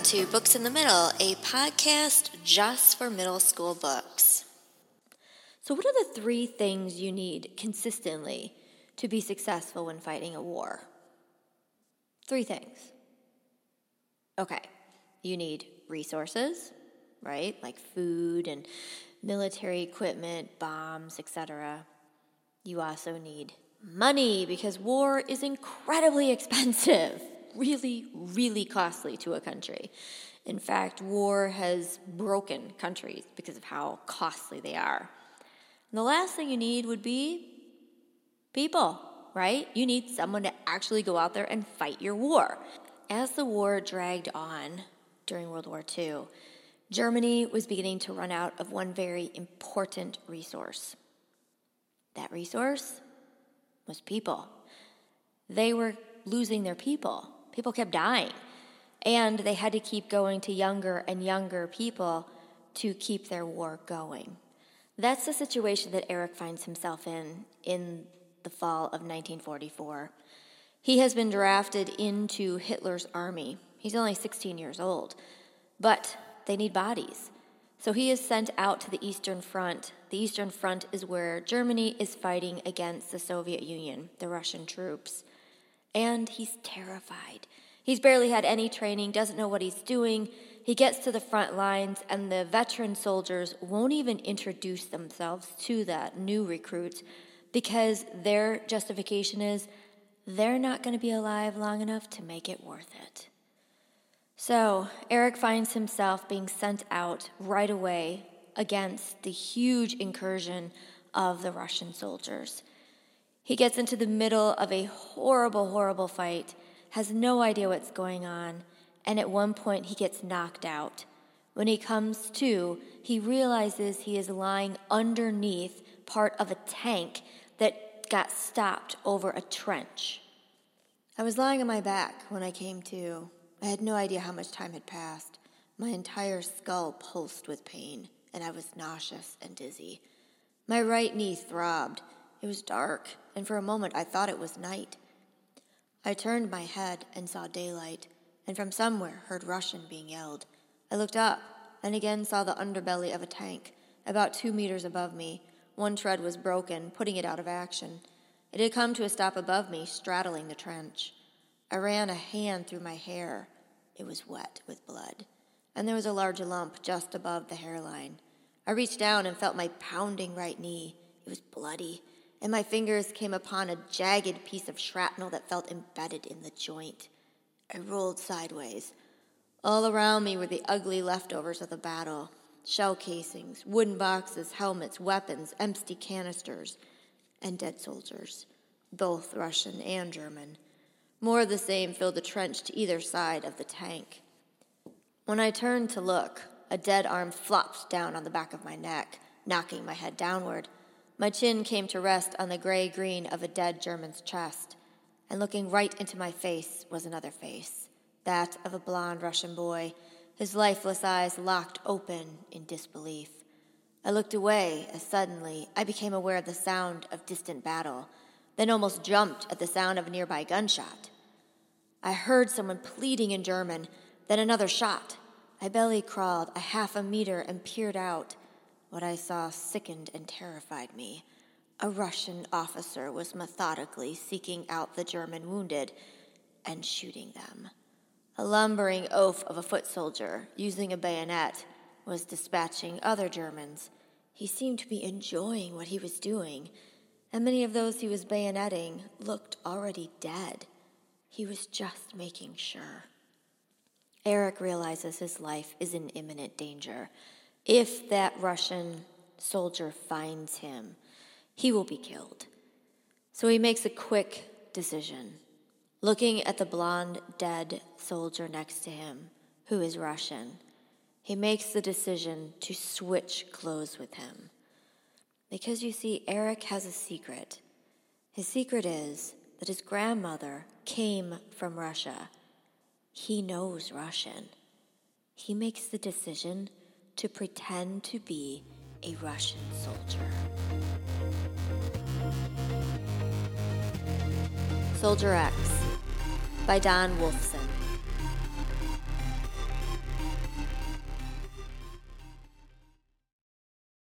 Welcome to Books in the Middle, a podcast just for middle school books. So, what are the three things you need consistently to be successful when fighting a war? Three things. Okay, you need resources, right? Like food and military equipment, bombs, etc. You also need money because war is incredibly expensive, really, really costly to a country. In fact, war has broken countries because of how costly they are. And the last thing you need would be people, right? You need someone to actually go out there and fight your war. As the war dragged on during World War II, Germany was beginning to run out of one very important resource. That resource was people. They were losing their people. People kept dying. And they had to keep going to younger and younger people to keep their war going. That's the situation that Eric finds himself in in the fall of 1944. He has been drafted into Hitler's army. He's only 16 years old, but they need bodies. So he is sent out to the Eastern Front. The Eastern Front is where Germany is fighting against the Soviet Union, the Russian troops. And he's terrified. He's barely had any training, doesn't know what he's doing. He gets to the front lines, and the veteran soldiers won't even introduce themselves to the new recruits because their justification is they're not going to be alive long enough to make it worth it. So, Eric finds himself being sent out right away against the huge incursion of the Russian soldiers. He gets into the middle of a horrible, horrible fight, has no idea what's going on, and at one point he gets knocked out. When he comes to, he realizes he is lying underneath part of a tank that got stopped over a trench. I was lying on my back when I came to. I had no idea how much time had passed. My entire skull pulsed with pain, and I was nauseous and dizzy. My right knee throbbed. It was dark, and for a moment I thought it was night. I turned my head and saw daylight, and from somewhere heard Russian being yelled. I looked up and again saw the underbelly of a tank, about two meters above me. One tread was broken, putting it out of action. It had come to a stop above me, straddling the trench. I ran a hand through my hair. It was wet with blood, and there was a large lump just above the hairline. I reached down and felt my pounding right knee. It was bloody, and my fingers came upon a jagged piece of shrapnel that felt embedded in the joint. I rolled sideways. All around me were the ugly leftovers of the battle shell casings, wooden boxes, helmets, weapons, empty canisters, and dead soldiers, both Russian and German. More of the same filled the trench to either side of the tank. When I turned to look, a dead arm flopped down on the back of my neck, knocking my head downward. My chin came to rest on the gray green of a dead German's chest, and looking right into my face was another face, that of a blond Russian boy, his lifeless eyes locked open in disbelief. I looked away as suddenly I became aware of the sound of distant battle then almost jumped at the sound of a nearby gunshot. I heard someone pleading in German, then another shot. I belly crawled a half a meter and peered out. What I saw sickened and terrified me. A Russian officer was methodically seeking out the German wounded and shooting them. A lumbering oaf of a foot soldier, using a bayonet, was dispatching other Germans. He seemed to be enjoying what he was doing and many of those he was bayoneting looked already dead. He was just making sure. Eric realizes his life is in imminent danger. If that Russian soldier finds him, he will be killed. So he makes a quick decision. Looking at the blond, dead soldier next to him, who is Russian, he makes the decision to switch clothes with him. Because you see, Eric has a secret. His secret is that his grandmother came from Russia. He knows Russian. He makes the decision to pretend to be a Russian soldier. Soldier X by Don Wulffson.